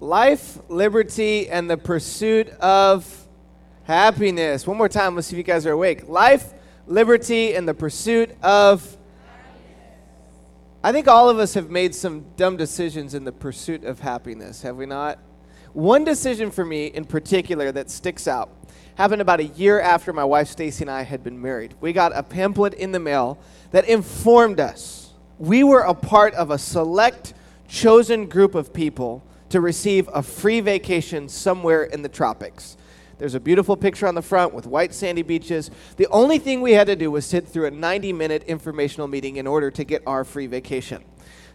Life, liberty, and the pursuit of happiness. One more time, let's see if you guys are awake. Life, liberty, and the pursuit of. I think all of us have made some dumb decisions in the pursuit of happiness, have we not? One decision for me in particular that sticks out happened about a year after my wife Stacy and I had been married. We got a pamphlet in the mail that informed us we were a part of a select chosen group of people to receive a free vacation somewhere in the tropics. There's a beautiful picture on the front with white sandy beaches. The only thing we had to do was sit through a 90 minute informational meeting in order to get our free vacation.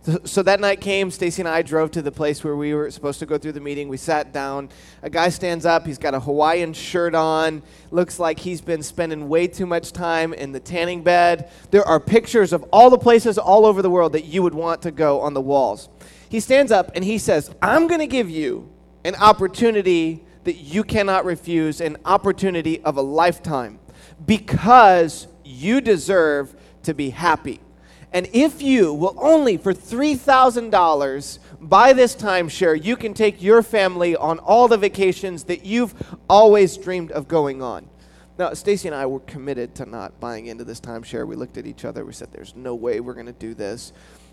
So, so that night came, Stacy and I drove to the place where we were supposed to go through the meeting. We sat down. A guy stands up. He's got a Hawaiian shirt on. Looks like he's been spending way too much time in the tanning bed. There are pictures of all the places all over the world that you would want to go on the walls. He stands up and he says, I'm going to give you an opportunity that you cannot refuse, an opportunity of a lifetime, because you deserve to be happy. And if you will only for $3,000 buy this timeshare, you can take your family on all the vacations that you've always dreamed of going on. Now, Stacy and I were committed to not buying into this timeshare. We looked at each other. We said, There's no way we're going to do this.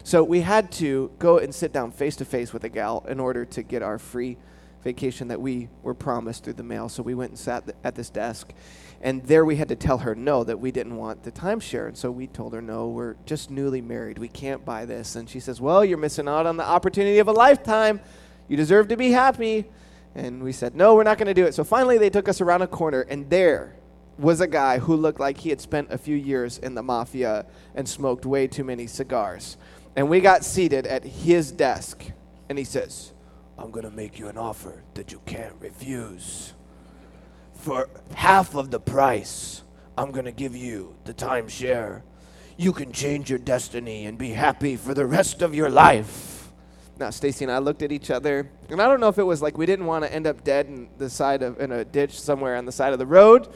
So we had to go and sit down face to face with a gal in order to get our free vacation that we were promised through the mail. So we went and sat at this desk. And there we had to tell her no, that we didn't want the timeshare. And so we told her, no, we're just newly married. We can't buy this. And she says, well, you're missing out on the opportunity of a lifetime. You deserve to be happy. And we said, no, we're not going to do it. So finally, they took us around a corner, and there was a guy who looked like he had spent a few years in the mafia and smoked way too many cigars. And we got seated at his desk, and he says, I'm going to make you an offer that you can't refuse for half of the price, I'm going to give you the timeshare. You can change your destiny and be happy for the rest of your life. Now, Stacy and I looked at each other, and I don't know if it was like we didn't want to end up dead in the side of in a ditch somewhere on the side of the road,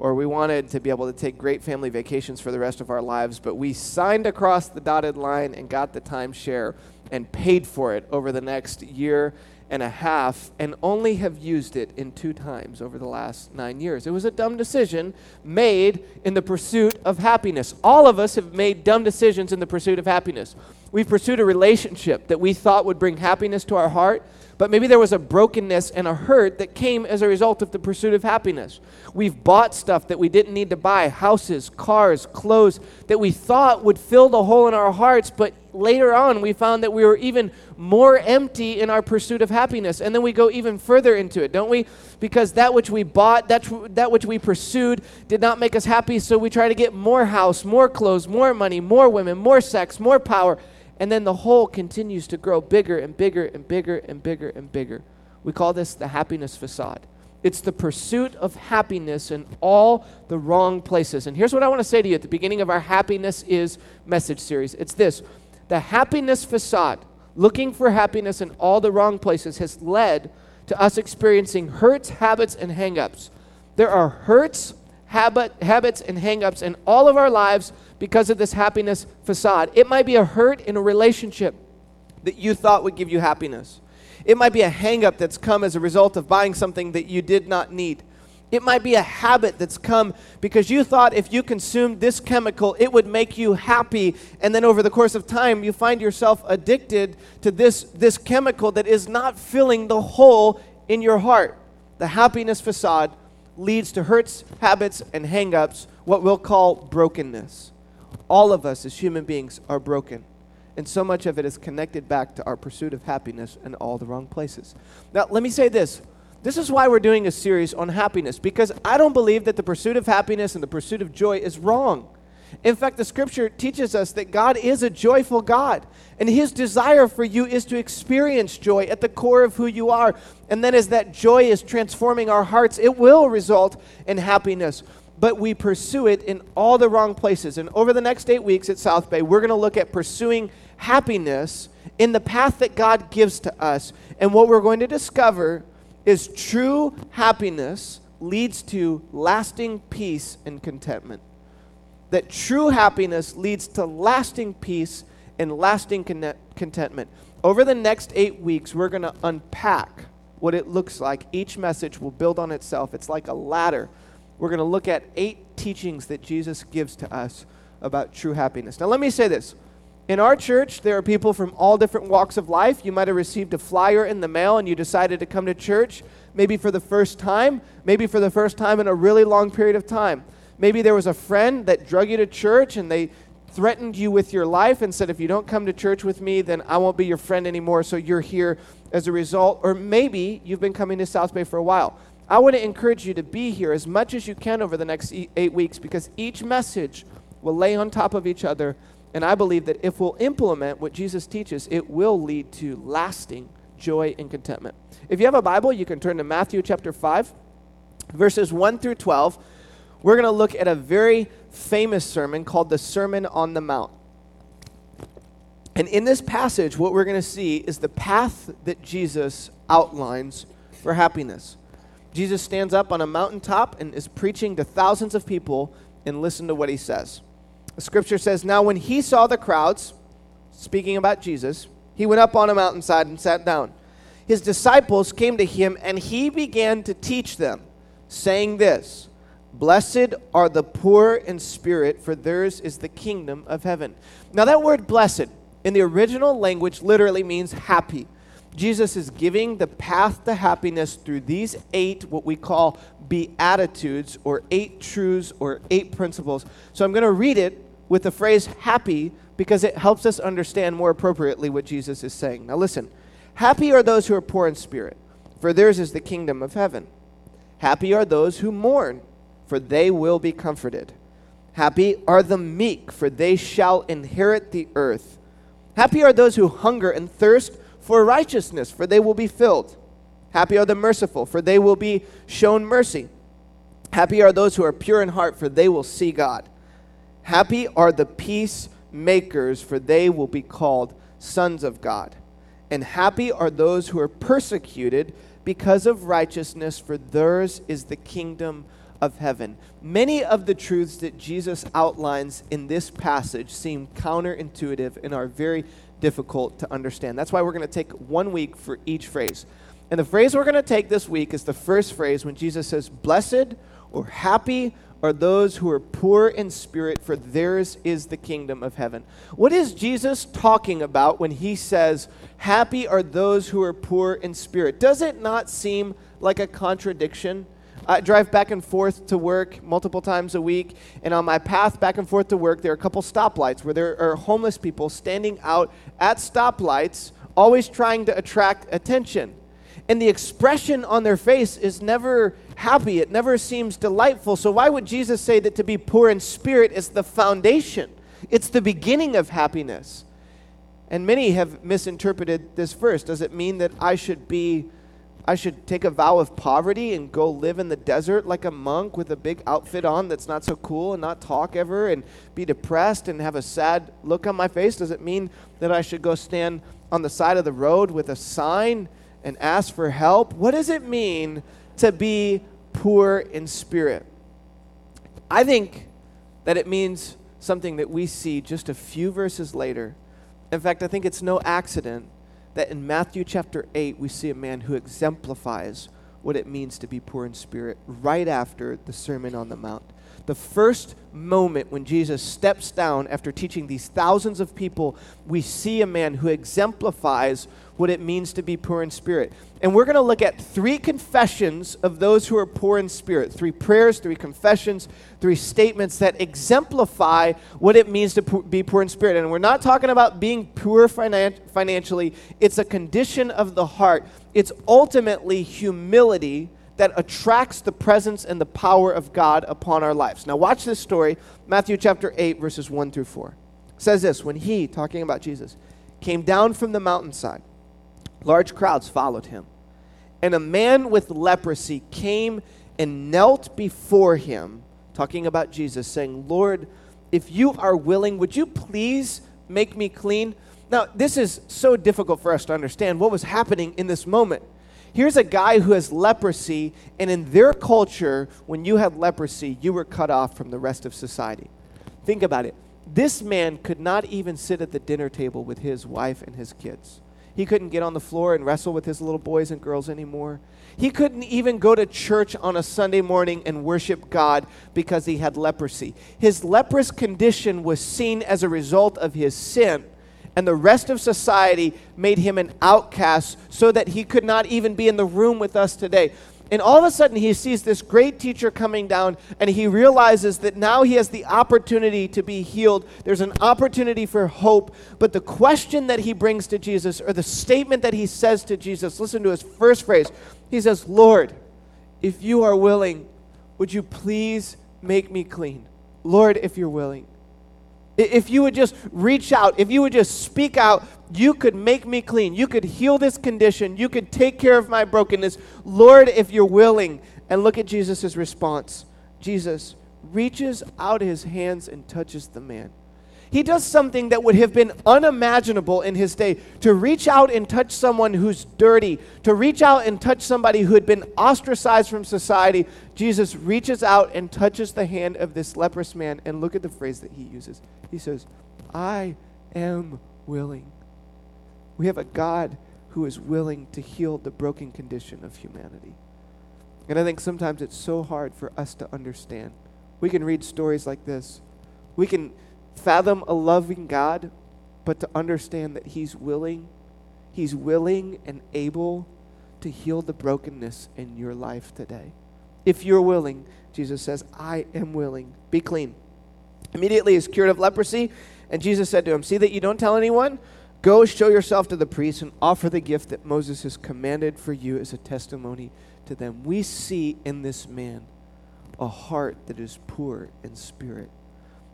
or we wanted to be able to take great family vacations for the rest of our lives. But we signed across the dotted line and got the timeshare and paid for it over the next year and a half and only have used it in two times over the last nine years. It was a dumb decision made in the pursuit of happiness. All of us have made dumb decisions in the pursuit of happiness. We've pursued a relationship that we thought would bring happiness to our heart, but maybe there was a brokenness and a hurt that came as a result of the pursuit of happiness. We've bought stuff that we didn't need to buy houses, cars, clothes that we thought would fill the hole in our hearts, but later on we found that we were even more empty in our pursuit of happiness. And then we go even further into it, don't we? Because that which we bought, that, that which we pursued, did not make us happy, so we try to get more house, more clothes, more money, more women, more sex, more power. And then the hole continues to grow bigger and bigger and bigger and bigger and bigger. We call this the happiness facade. It's the pursuit of happiness in all the wrong places. And here's what I want to say to you at the beginning of our Happiness is message series it's this the happiness facade, looking for happiness in all the wrong places, has led to us experiencing hurts, habits, and hangups. There are hurts, habit, habits, and hangups in all of our lives because of this happiness facade. It might be a hurt in a relationship that you thought would give you happiness. It might be a hangup that's come as a result of buying something that you did not need. It might be a habit that's come because you thought if you consumed this chemical, it would make you happy. And then over the course of time, you find yourself addicted to this, this chemical that is not filling the hole in your heart. The happiness facade leads to hurts, habits, and hangups, what we'll call brokenness. All of us as human beings are broken. And so much of it is connected back to our pursuit of happiness in all the wrong places. Now, let me say this. This is why we're doing a series on happiness, because I don't believe that the pursuit of happiness and the pursuit of joy is wrong. In fact, the scripture teaches us that God is a joyful God, and his desire for you is to experience joy at the core of who you are. And then, as that joy is transforming our hearts, it will result in happiness but we pursue it in all the wrong places. And over the next eight weeks at South Bay, we're going to look at pursuing happiness in the path that God gives to us. And what we're going to discover is true happiness leads to lasting peace and contentment. That true happiness leads to lasting peace and lasting contentment. over the next eight weeks, we're going to unpack what it looks like. Each message will build on itself. It's like a ladder. We're going to look at eight teachings that Jesus gives to us about true happiness. Now, let me say this. In our church, there are people from all different walks of life. You might have received a flyer in the mail and you decided to come to church, maybe for the first time, maybe for the first time in a really long period of time. Maybe there was a friend that drug you to church and they threatened you with your life and said, if you don't come to church with me, then I won't be your friend anymore, so you're here as a result. Or maybe you've been coming to South Bay for a while. I want to encourage you to be here as much as you can over the next eight weeks because each message will lay on top of each other. And I believe that if we'll implement what Jesus teaches, it will lead to lasting joy and contentment. If you have a Bible, you can turn to Matthew chapter 5, verses 1 through 12. We're going to look at a very famous sermon called the Sermon on the Mount. And in this passage, what we're going to see is the path that Jesus outlines for happiness. Jesus stands up on a mountaintop and is preaching to thousands of people, and listen to what he says. The scripture says, Now when he saw the crowds, speaking about Jesus, he went up on a mountainside and sat down. His disciples came to him, and he began to teach them, saying this Blessed are the poor in spirit, for theirs is the kingdom of heaven. Now, that word blessed in the original language literally means happy. Jesus is giving the path to happiness through these eight, what we call beatitudes, or eight truths, or eight principles. So I'm going to read it with the phrase happy because it helps us understand more appropriately what Jesus is saying. Now, listen Happy are those who are poor in spirit, for theirs is the kingdom of heaven. Happy are those who mourn, for they will be comforted. Happy are the meek, for they shall inherit the earth. Happy are those who hunger and thirst for righteousness, for they will be filled. Happy are the merciful, for they will be shown mercy. Happy are those who are pure in heart, for they will see God. Happy are the peacemakers, for they will be called sons of God. And happy are those who are persecuted because of righteousness, for theirs is the kingdom of heaven. Many of the truths that Jesus outlines in this passage seem counterintuitive and are very difficult to understand. That's why we're going to take one week for each phrase. And the phrase we're going to take this week is the first phrase when Jesus says, Blessed or happy are those who are poor in spirit, for theirs is the kingdom of heaven. What is Jesus talking about when he says, Happy are those who are poor in spirit? Does it not seem like a contradiction? I drive back and forth to work multiple times a week, and on my path back and forth to work, there are a couple stoplights where there are homeless people standing out at stoplights, always trying to attract attention. And the expression on their face is never happy, it never seems delightful. So, why would Jesus say that to be poor in spirit is the foundation? It's the beginning of happiness. And many have misinterpreted this verse. Does it mean that I should be I should take a vow of poverty and go live in the desert like a monk with a big outfit on that's not so cool and not talk ever and be depressed and have a sad look on my face? Does it mean that I should go stand on the side of the road with a sign and ask for help? What does it mean to be poor in spirit? I think that it means something that we see just a few verses later. In fact, I think it's no accident that in Matthew chapter 8, we see a man who exemplifies what it means to be poor in spirit right after the Sermon on the Mount. The first moment when Jesus steps down after teaching these thousands of people, we see a man who exemplifies what it means to be poor in spirit. And we're going to look at three confessions of those who are poor in spirit three prayers, three confessions, three statements that exemplify what it means to be poor in spirit. And we're not talking about being poor finan- financially, it's a condition of the heart. It's ultimately humility that attracts the presence and the power of God upon our lives. Now, watch this story Matthew chapter 8, verses 1 through 4. It says this When he, talking about Jesus, came down from the mountainside, Large crowds followed him. And a man with leprosy came and knelt before him, talking about Jesus, saying, Lord, if you are willing, would you please make me clean? Now, this is so difficult for us to understand what was happening in this moment. Here's a guy who has leprosy, and in their culture, when you had leprosy, you were cut off from the rest of society. Think about it. This man could not even sit at the dinner table with his wife and his kids. He couldn't get on the floor and wrestle with his little boys and girls anymore. He couldn't even go to church on a Sunday morning and worship God because he had leprosy. His leprous condition was seen as a result of his sin, and the rest of society made him an outcast so that he could not even be in the room with us today. And all of a sudden, he sees this great teacher coming down, and he realizes that now he has the opportunity to be healed. There's an opportunity for hope. But the question that he brings to Jesus, or the statement that he says to Jesus, listen to his first phrase. He says, Lord, if you are willing, would you please make me clean? Lord, if you're willing. If you would just reach out, if you would just speak out, you could make me clean. You could heal this condition. You could take care of my brokenness. Lord, if you're willing. And look at Jesus' response. Jesus reaches out his hands and touches the man. He does something that would have been unimaginable in his day to reach out and touch someone who's dirty, to reach out and touch somebody who had been ostracized from society. Jesus reaches out and touches the hand of this leprous man. And look at the phrase that he uses. He says, I am willing. We have a God who is willing to heal the broken condition of humanity. And I think sometimes it's so hard for us to understand. We can read stories like this. We can fathom a loving God, but to understand that He's willing, He's willing and able to heal the brokenness in your life today. If you're willing, Jesus says, I am willing. Be clean. Immediately he's cured of leprosy, and Jesus said to him, See that you don't tell anyone, Go show yourself to the priest and offer the gift that Moses has commanded for you as a testimony to them. We see in this man a heart that is poor in spirit.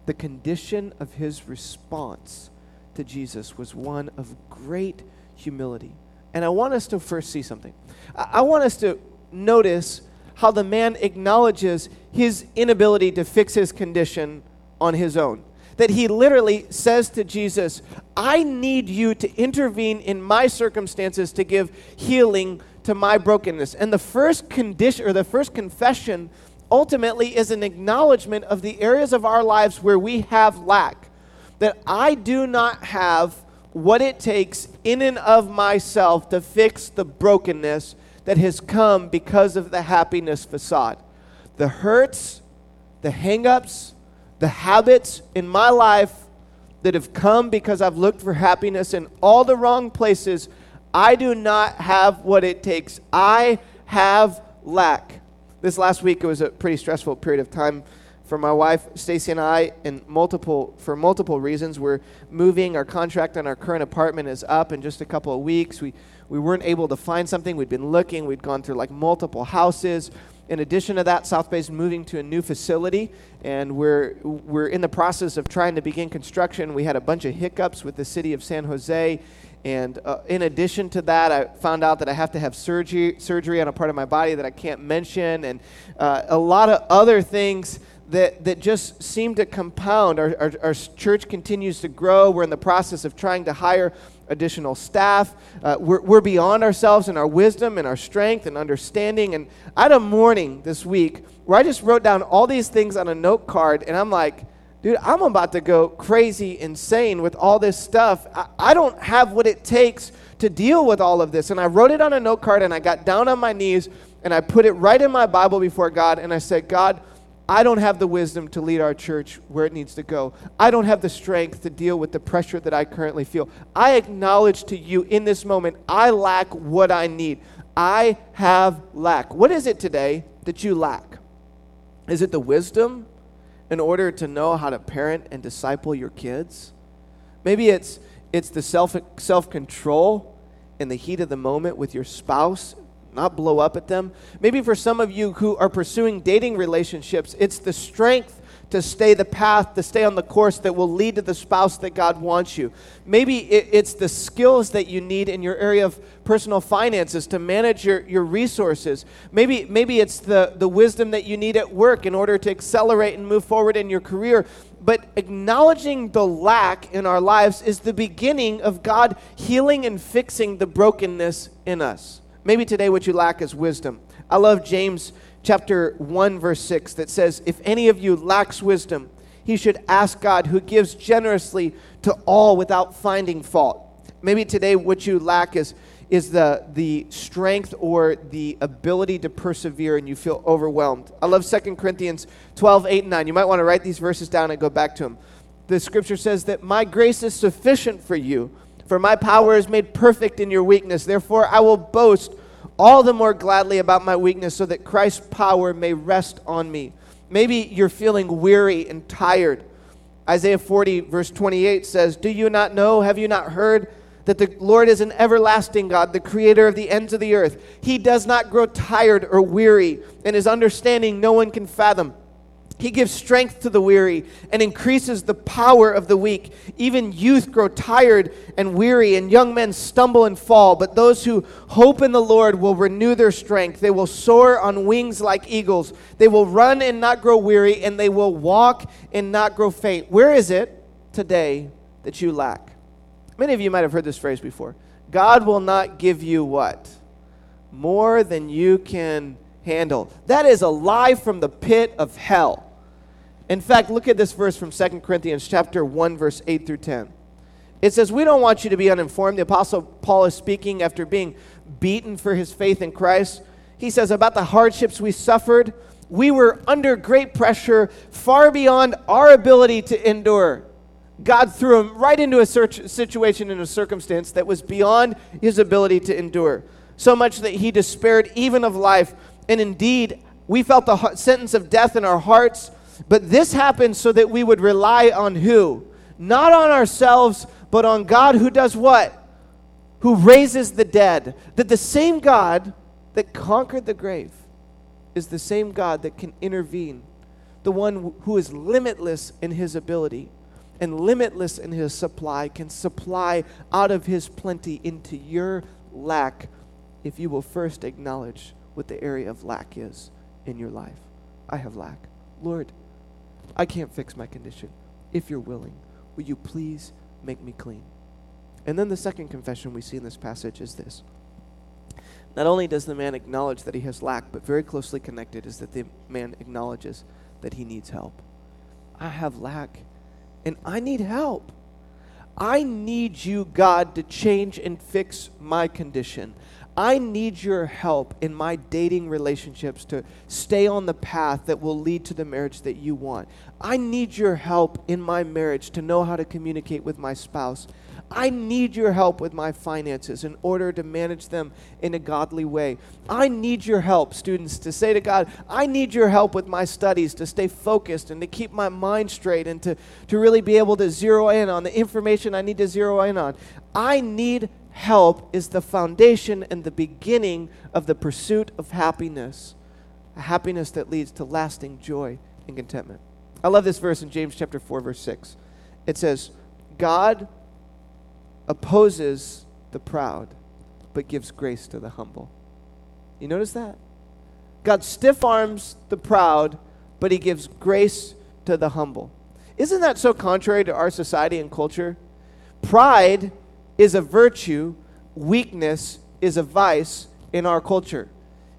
The condition of his response to Jesus was one of great humility. And I want us to first see something. I want us to notice how the man acknowledges his inability to fix his condition on his own that he literally says to Jesus, I need you to intervene in my circumstances to give healing to my brokenness. And the first condition or the first confession ultimately is an acknowledgement of the areas of our lives where we have lack. That I do not have what it takes in and of myself to fix the brokenness that has come because of the happiness facade. The hurts, the hangups, the habits in my life that have come because I've looked for happiness in all the wrong places, I do not have what it takes. I have lack. This last week it was a pretty stressful period of time for my wife Stacy and I and multiple for multiple reasons. We're moving, our contract on our current apartment is up in just a couple of weeks. We we weren't able to find something. We'd been looking, we'd gone through like multiple houses in addition to that, South Bay is moving to a new facility, and we're, we're in the process of trying to begin construction. We had a bunch of hiccups with the city of San Jose. And uh, in addition to that, I found out that I have to have surgery, surgery on a part of my body that I can't mention, and uh, a lot of other things that, that just seem to compound. Our, our, our church continues to grow. We're in the process of trying to hire additional staff. Uh, we're, we're beyond ourselves in our wisdom and our strength and understanding. And I had a morning this week where I just wrote down all these things on a note card, and I'm like, dude, I'm about to go crazy, insane with all this stuff. I, I don't have what it takes to deal with all of this. And I wrote it on a note card, and I got down on my knees, and I put it right in my Bible before God, and I said, God, I don't have the wisdom to lead our church where it needs to go. I don't have the strength to deal with the pressure that I currently feel. I acknowledge to you in this moment, I lack what I need. I have lack. What is it today that you lack? Is it the wisdom in order to know how to parent and disciple your kids? Maybe it's it's the self self control in the heat of the moment with your spouse not blow up at them. Maybe for some of you who are pursuing dating relationships, it's the strength to stay the path, to stay on the course that will lead to the spouse that God wants you. Maybe it's the skills that you need in your area of personal finances to manage your, your resources. Maybe, maybe it's the, the wisdom that you need at work in order to accelerate and move forward in your career. But acknowledging the lack in our lives is the beginning of God healing and fixing the brokenness in us. Maybe today what you lack is wisdom. I love James chapter 1 verse 6 that says if any of you lacks wisdom, he should ask God who gives generously to all without finding fault. Maybe today what you lack is, is the, the strength or the ability to persevere and you feel overwhelmed. I love 2 Corinthians 12, 8, and 9. You might want to write these verses down and go back to them. The scripture says that my grace is sufficient for you, for my power is made perfect in your weakness. Therefore, I will boast all the more gladly about my weakness so that Christ's power may rest on me. Maybe you're feeling weary and tired. Isaiah 40, verse 28 says, Do you not know? Have you not heard? that the Lord is an everlasting God, the creator of the ends of the earth. He does not grow tired or weary, and his understanding no one can fathom. He gives strength to the weary and increases the power of the weak. Even youth grow tired and weary, and young men stumble and fall. But those who hope in the Lord will renew their strength. They will soar on wings like eagles. They will run and not grow weary, and they will walk and not grow faint. Where is it today that you lack? Many of you might have heard this phrase before. God will not give you what? More than you can handle. That is a lie from the pit of hell. In fact, look at this verse from 2 Corinthians chapter 1 verse 8 through 10. It says, "We don't want you to be uninformed." The apostle Paul is speaking after being beaten for his faith in Christ. He says about the hardships we suffered, we were under great pressure far beyond our ability to endure. God threw him right into a situation and a circumstance that was beyond his ability to endure. So much that he despaired even of life. And indeed, we felt the sentence of death in our hearts. But this happened so that we would rely on who? Not on ourselves, but on God who does what? Who raises the dead. That the same God that conquered the grave is the same God that can intervene. The one who is limitless in his ability and limitless in his supply, can supply out of his plenty into your lack if you will first acknowledge what the area of lack is in your life. I have lack. Lord, I can't fix my condition. If you're willing, will you please make me clean? And then the second confession we see in this passage is this. Not only does the man acknowledge that he has lack, but very closely connected is that the man acknowledges that he needs help. I have lack and I need help. I need you, God, to change and fix my condition. I need your help in my dating relationships to stay on the path that will lead to the marriage that you want. I need your help in my marriage to know how to communicate with my spouse. I need your help with my finances in order to manage them in a godly way. I need your help, students, to say to God, I need your help with my studies to stay focused and to keep my mind straight and to, to really be able to zero in on the information I need to zero in on. I need help is the foundation and the beginning of the pursuit of happiness, a happiness that leads to lasting joy and contentment. I love this verse in James chapter 4 verse 6. It says, God opposes the proud, but gives grace to the humble. You notice that? God stiff arms the proud, but he gives grace to the humble. Isn't that so contrary to our society and culture? Pride is a virtue, weakness is a vice in our culture.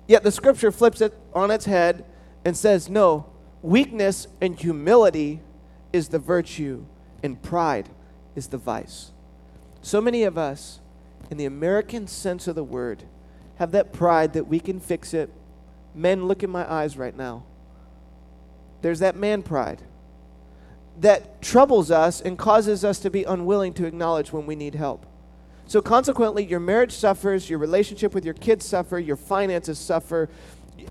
Yet the scripture flips it on its head and says, no, weakness and humility is the virtue, and pride is the vice. So many of us, in the American sense of the word, have that pride that we can fix it. Men, look in my eyes right now. There's that man pride that troubles us and causes us to be unwilling to acknowledge when we need help. So, consequently, your marriage suffers, your relationship with your kids suffer, your finances suffer.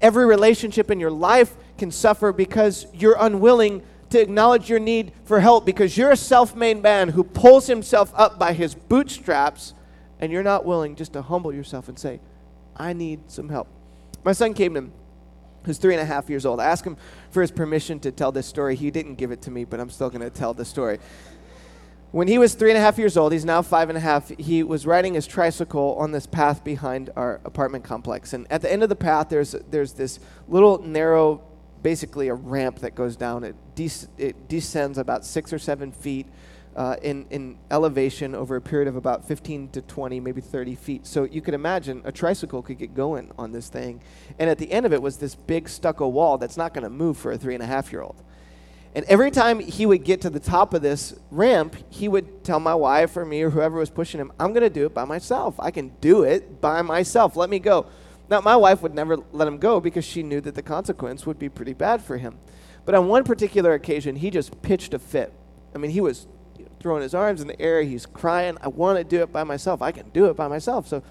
Every relationship in your life can suffer because you're unwilling to acknowledge your need for help because you're a self made man who pulls himself up by his bootstraps and you're not willing just to humble yourself and say, I need some help. My son came to him, who's three and a half years old. I asked him for his permission to tell this story. He didn't give it to me, but I'm still going to tell the story. When he was three and a half years old, he's now five and a half, he was riding his tricycle on this path behind our apartment complex. And at the end of the path, there's, there's this little narrow basically a ramp that goes down. It, it descends about six or seven feet uh, in, in elevation over a period of about 15 to 20, maybe 30 feet. So you could imagine a tricycle could get going on this thing. And at the end of it was this big stucco wall that's not going to move for a three and a half year old. And every time he would get to the top of this ramp, he would tell my wife or me or whoever was pushing him, I'm going to do it by myself. I can do it by myself. Let me go. Now, my wife would never let him go because she knew that the consequence would be pretty bad for him. But on one particular occasion, he just pitched a fit. I mean, he was throwing his arms in the air. He's crying, I want to do it by myself. I can do it by myself. So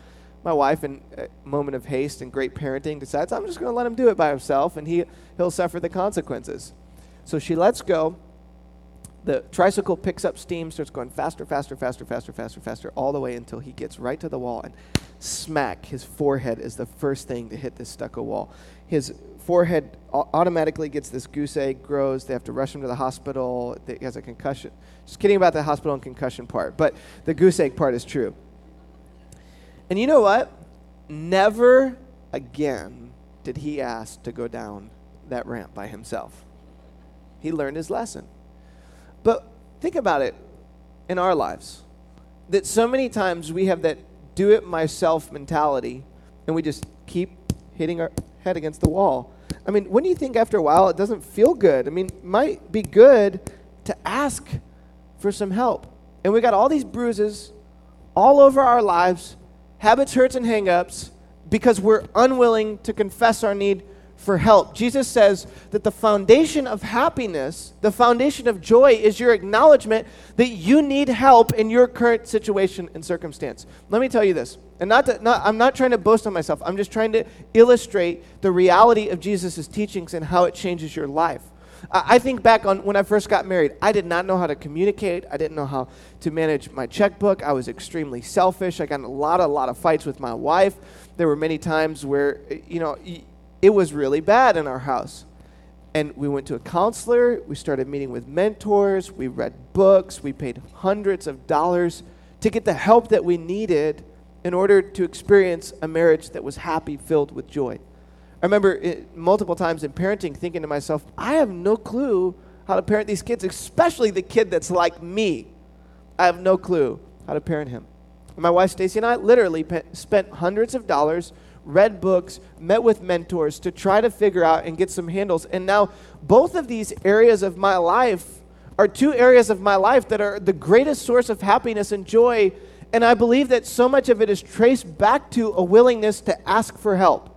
my wife, in a moment of haste and great parenting, decides, I'm just going to let him do it by himself, and he, he'll suffer the consequences. So she lets go. The tricycle picks up steam, starts going faster, faster, faster, faster, faster, faster, all the way until he gets right to the wall and smack, his forehead is the first thing to hit this stucco wall. His forehead automatically gets this goose egg, grows. They have to rush him to the hospital. He has a concussion. Just kidding about the hospital and concussion part, but the goose egg part is true. And you know what? Never again did he ask to go down that ramp by himself. He learned his lesson. But think about it in our lives that so many times we have that do it myself mentality and we just keep hitting our head against the wall. I mean, when do you think after a while it doesn't feel good? I mean, might be good to ask for some help. And we got all these bruises all over our lives, habits, hurts, and hangups because we're unwilling to confess our need for help. Jesus says that the foundation of happiness, the foundation of joy, is your acknowledgement that you need help in your current situation and circumstance. Let me tell you this, and not, to, not I'm not trying to boast on myself. I'm just trying to illustrate the reality of Jesus' teachings and how it changes your life. I think back on when I first got married, I did not know how to communicate. I didn't know how to manage my checkbook. I was extremely selfish. I got a lot, a lot of fights with my wife. There were many times where, you know, it was really bad in our house. And we went to a counselor, we started meeting with mentors, we read books, we paid hundreds of dollars to get the help that we needed in order to experience a marriage that was happy, filled with joy. I remember it, multiple times in parenting thinking to myself, I have no clue how to parent these kids, especially the kid that's like me. I have no clue how to parent him. And my wife Stacy and I literally pe- spent hundreds of dollars read books, met with mentors to try to figure out and get some handles. And now, both of these areas of my life are two areas of my life that are the greatest source of happiness and joy. And I believe that so much of it is traced back to a willingness to ask for help.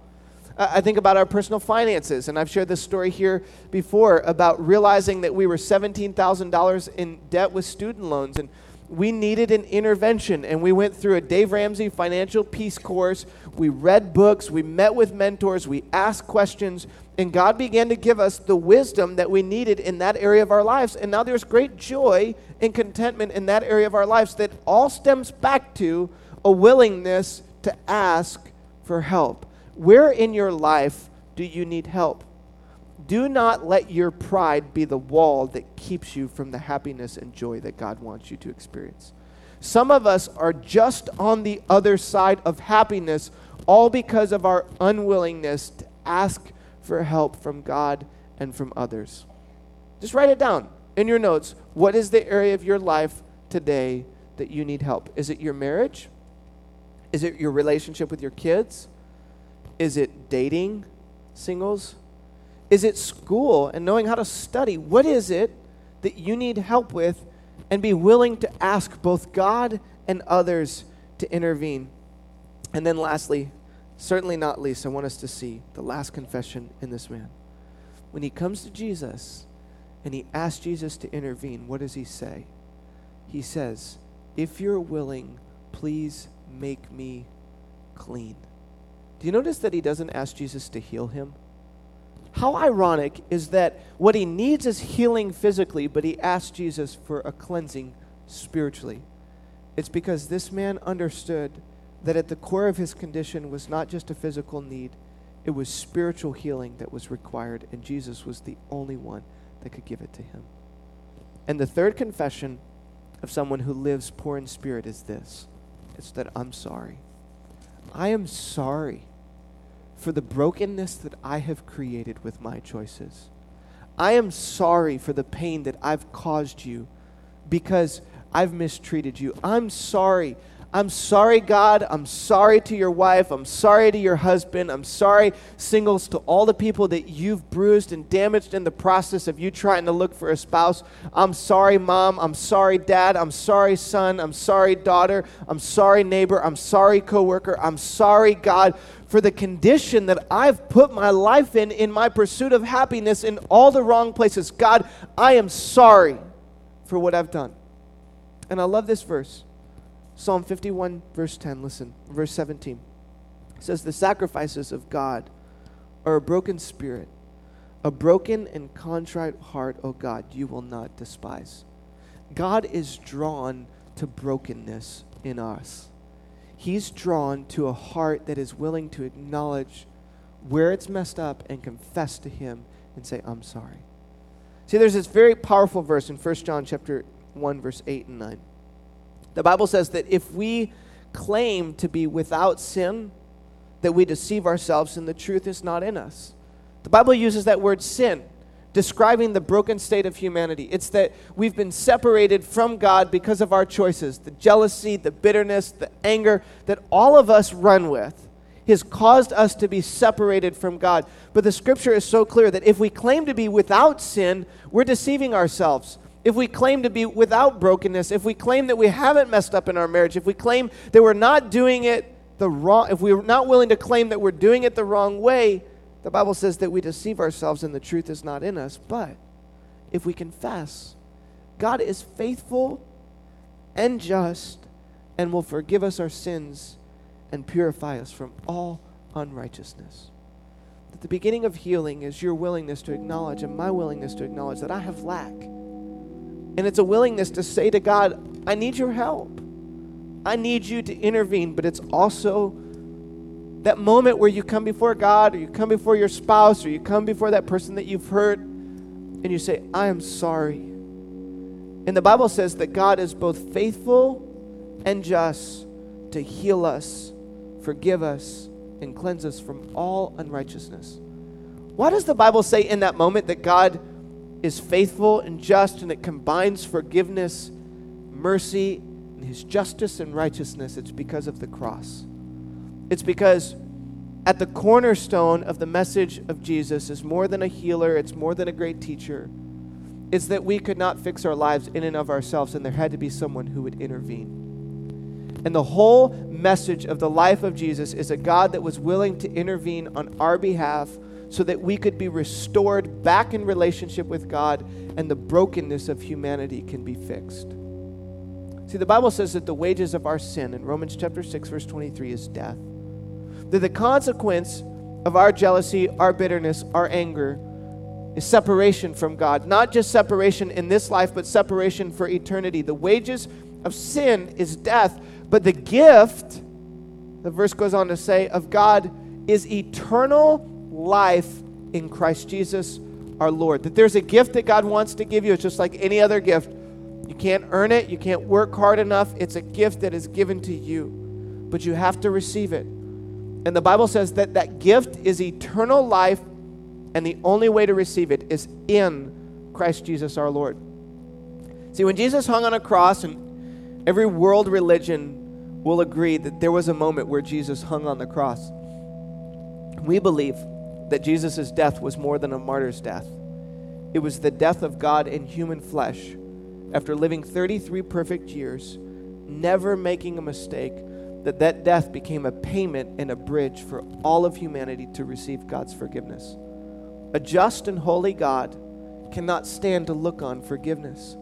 I think about our personal finances, and I've shared this story here before about realizing that we were $17,000 in debt with student loans. And we needed an intervention, and we went through a Dave Ramsey financial peace course. We read books, we met with mentors, we asked questions, and God began to give us the wisdom that we needed in that area of our lives. And now there's great joy and contentment in that area of our lives that all stems back to a willingness to ask for help. Where in your life do you need help? Do not let your pride be the wall that keeps you from the happiness and joy that God wants you to experience. Some of us are just on the other side of happiness, all because of our unwillingness to ask for help from God and from others. Just write it down in your notes. What is the area of your life today that you need help? Is it your marriage? Is it your relationship with your kids? Is it dating singles? Is it school and knowing how to study? What is it that you need help with and be willing to ask both God and others to intervene? And then, lastly, certainly not least, I want us to see the last confession in this man. When he comes to Jesus and he asks Jesus to intervene, what does he say? He says, If you're willing, please make me clean. Do you notice that he doesn't ask Jesus to heal him? How ironic is that what he needs is healing physically, but he asks Jesus for a cleansing spiritually. It's because this man understood that at the core of his condition was not just a physical need, it was spiritual healing that was required, and Jesus was the only one that could give it to him. And the third confession of someone who lives poor in spirit is this it's that I'm sorry. I am sorry for the brokenness that I have created with my choices. I am sorry for the pain that I've caused you because I've mistreated you. I'm sorry. I'm sorry, God. I'm sorry to your wife. I'm sorry to your husband. I'm sorry, singles, to all the people that you've bruised and damaged in the process of you trying to look for a spouse. I'm sorry, mom. I'm sorry, dad. I'm sorry, son. I'm sorry, daughter. I'm sorry, neighbor. I'm sorry, coworker. I'm sorry, God, for the condition that I've put my life in in my pursuit of happiness in all the wrong places. God, I am sorry for what I've done. And I love this verse. Psalm 51, verse 10, listen, verse 17. It says, The sacrifices of God are a broken spirit, a broken and contrite heart, O God, you will not despise. God is drawn to brokenness in us. He's drawn to a heart that is willing to acknowledge where it's messed up and confess to Him and say, I'm sorry. See, there's this very powerful verse in 1 John chapter 1, verse 8 and 9. The Bible says that if we claim to be without sin, that we deceive ourselves and the truth is not in us. The Bible uses that word sin, describing the broken state of humanity. It's that we've been separated from God because of our choices, the jealousy, the bitterness, the anger that all of us run with has caused us to be separated from God. But the scripture is so clear that if we claim to be without sin, we're deceiving ourselves if we claim to be without brokenness, if we claim that we haven't messed up in our marriage, if we claim that we're not doing it the wrong, if we're not willing to claim that we're doing it the wrong way, the Bible says that we deceive ourselves and the truth is not in us. But if we confess, God is faithful and just and will forgive us our sins and purify us from all unrighteousness. That the beginning of healing is your willingness to acknowledge and my willingness to acknowledge that I have lack and it's a willingness to say to God, I need your help. I need you to intervene. But it's also that moment where you come before God, or you come before your spouse, or you come before that person that you've hurt, and you say, I am sorry. And the Bible says that God is both faithful and just to heal us, forgive us, and cleanse us from all unrighteousness. Why does the Bible say in that moment that God is faithful and just, and it combines forgiveness, mercy, and his justice and righteousness, it's because of the cross. It's because at the cornerstone of the message of Jesus is more than a healer, it's more than a great teacher. It's that we could not fix our lives in and of ourselves, and there had to be someone who would intervene. And the whole message of the life of Jesus is a God that was willing to intervene on our behalf so that we could be restored back in relationship with God and the brokenness of humanity can be fixed. See, the Bible says that the wages of our sin in Romans chapter 6 verse 23 is death. That the consequence of our jealousy, our bitterness, our anger is separation from God. Not just separation in this life, but separation for eternity. The wages of sin is death, but the gift, the verse goes on to say, of God is eternal life in Christ Jesus our Lord. That there's a gift that God wants to give you. It's just like any other gift. You can't earn it, you can't work hard enough. It's a gift that is given to you, but you have to receive it. And the Bible says that that gift is eternal life, and the only way to receive it is in Christ Jesus our Lord. See, when Jesus hung on a cross, and every world religion will agree that there was a moment where Jesus hung on the cross. We believe that Jesus' death was more than a martyr's death. It was the death of God in human flesh after living 33 perfect years, never making a mistake, that that death became a payment and a bridge for all of humanity to receive God's forgiveness. A just and holy God cannot stand to look on forgiveness,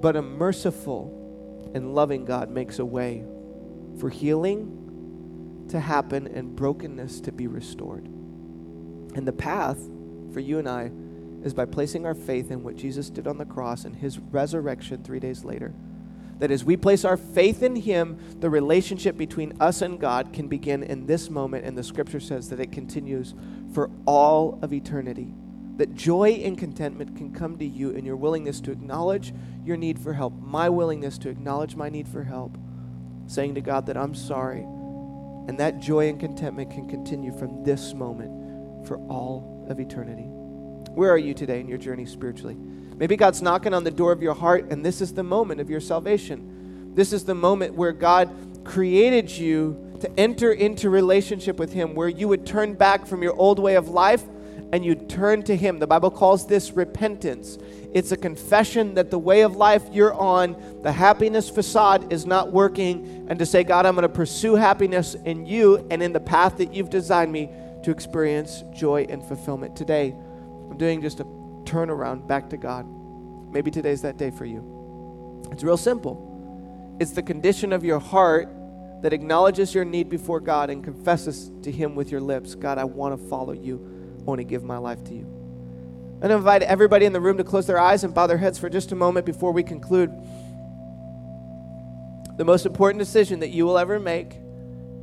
but a merciful and loving God makes a way for healing to happen and brokenness to be restored. And the path for you and I is by placing our faith in what Jesus did on the cross and his resurrection three days later. That as we place our faith in him, the relationship between us and God can begin in this moment, and the scripture says that it continues for all of eternity. That joy and contentment can come to you in your willingness to acknowledge your need for help, my willingness to acknowledge my need for help, saying to God that I'm sorry. And that joy and contentment can continue from this moment for all of eternity. Where are you today in your journey spiritually? Maybe God's knocking on the door of your heart, and this is the moment of your salvation. This is the moment where God created you to enter into relationship with Him where you would turn back from your old way of life and you turn to Him. The Bible calls this repentance. It's a confession that the way of life you're on, the happiness facade, is not working, and to say, God, I'm going to pursue happiness in you and in the path that you've designed me to experience joy and fulfillment. Today, I'm doing just a turnaround back to God. Maybe today's that day for you. It's real simple. It's the condition of your heart that acknowledges your need before God and confesses to Him with your lips God, I want to follow you. I want to give my life to you. And I invite everybody in the room to close their eyes and bow their heads for just a moment before we conclude. The most important decision that you will ever make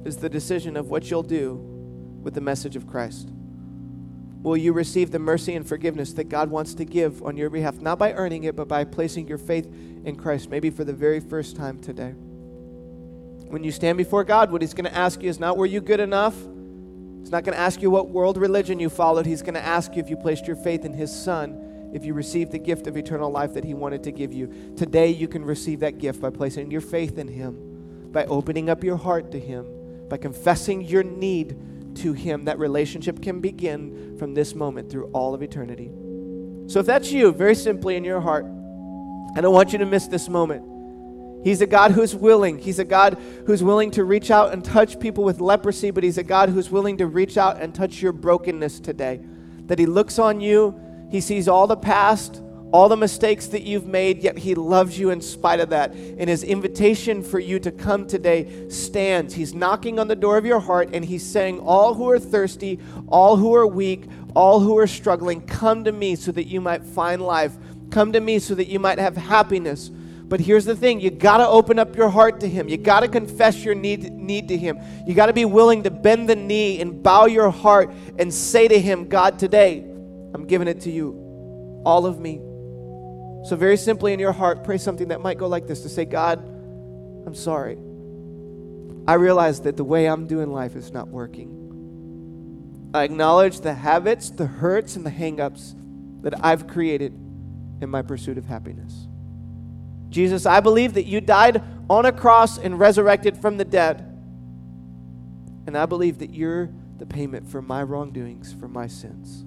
is the decision of what you'll do with the message of Christ. Will you receive the mercy and forgiveness that God wants to give on your behalf, not by earning it, but by placing your faith in Christ, maybe for the very first time today? When you stand before God, what He's going to ask you is not were you good enough? He's not going to ask you what world religion you followed. He's going to ask you if you placed your faith in His Son, if you received the gift of eternal life that He wanted to give you. Today, you can receive that gift by placing your faith in Him, by opening up your heart to Him, by confessing your need to Him. That relationship can begin from this moment through all of eternity. So, if that's you, very simply in your heart, I don't want you to miss this moment. He's a God who's willing. He's a God who's willing to reach out and touch people with leprosy, but He's a God who's willing to reach out and touch your brokenness today. That He looks on you, He sees all the past, all the mistakes that you've made, yet He loves you in spite of that. And His invitation for you to come today stands. He's knocking on the door of your heart and He's saying, All who are thirsty, all who are weak, all who are struggling, come to me so that you might find life. Come to me so that you might have happiness but here's the thing you got to open up your heart to Him. You got to confess your need, need to Him. You got to be willing to bend the knee and bow your heart and say to Him, God, today, I'm giving it to you, all of me. So, very simply in your heart, pray something that might go like this to say, God, I'm sorry. I realize that the way I'm doing life is not working. I acknowledge the habits, the hurts, and the hangups that I've created in my pursuit of happiness. Jesus, I believe that you died on a cross and resurrected from the dead. And I believe that you're the payment for my wrongdoings, for my sins.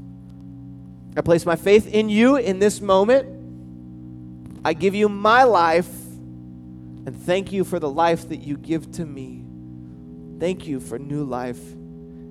I place my faith in you in this moment. I give you my life and thank you for the life that you give to me. Thank you for new life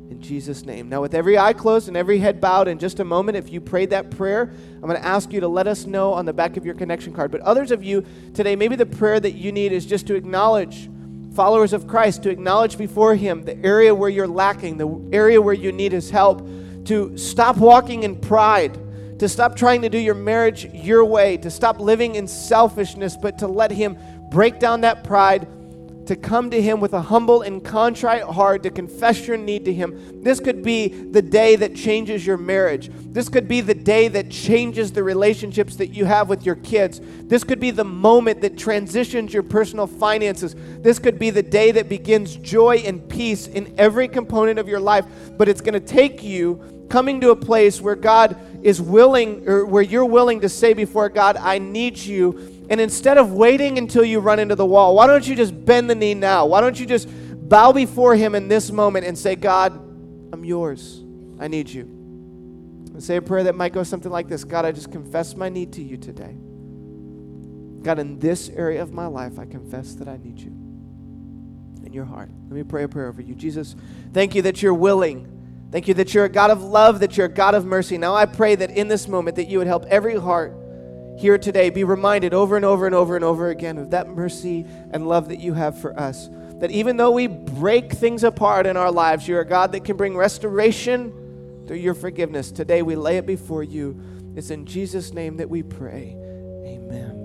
in Jesus' name. Now, with every eye closed and every head bowed, in just a moment, if you prayed that prayer, I'm going to ask you to let us know on the back of your connection card. But others of you today, maybe the prayer that you need is just to acknowledge followers of Christ, to acknowledge before Him the area where you're lacking, the area where you need His help, to stop walking in pride. To stop trying to do your marriage your way, to stop living in selfishness, but to let Him break down that pride to come to Him with a humble and contrite heart, to confess your need to Him. This could be the day that changes your marriage. This could be the day that changes the relationships that you have with your kids. This could be the moment that transitions your personal finances. This could be the day that begins joy and peace in every component of your life. But it's going to take you coming to a place where God is willing, or where you're willing to say before God, I need you and instead of waiting until you run into the wall, why don't you just bend the knee now? Why don't you just bow before Him in this moment and say, God, I'm yours. I need you. And say a prayer that might go something like this God, I just confess my need to you today. God, in this area of my life, I confess that I need you in your heart. Let me pray a prayer over you. Jesus, thank you that you're willing. Thank you that you're a God of love, that you're a God of mercy. Now I pray that in this moment that you would help every heart here today be reminded over and over and over and over again of that mercy and love that you have for us. That even though we break things apart in our lives, you're a God that can bring restoration through your forgiveness. Today we lay it before you. It's in Jesus' name that we pray. Amen.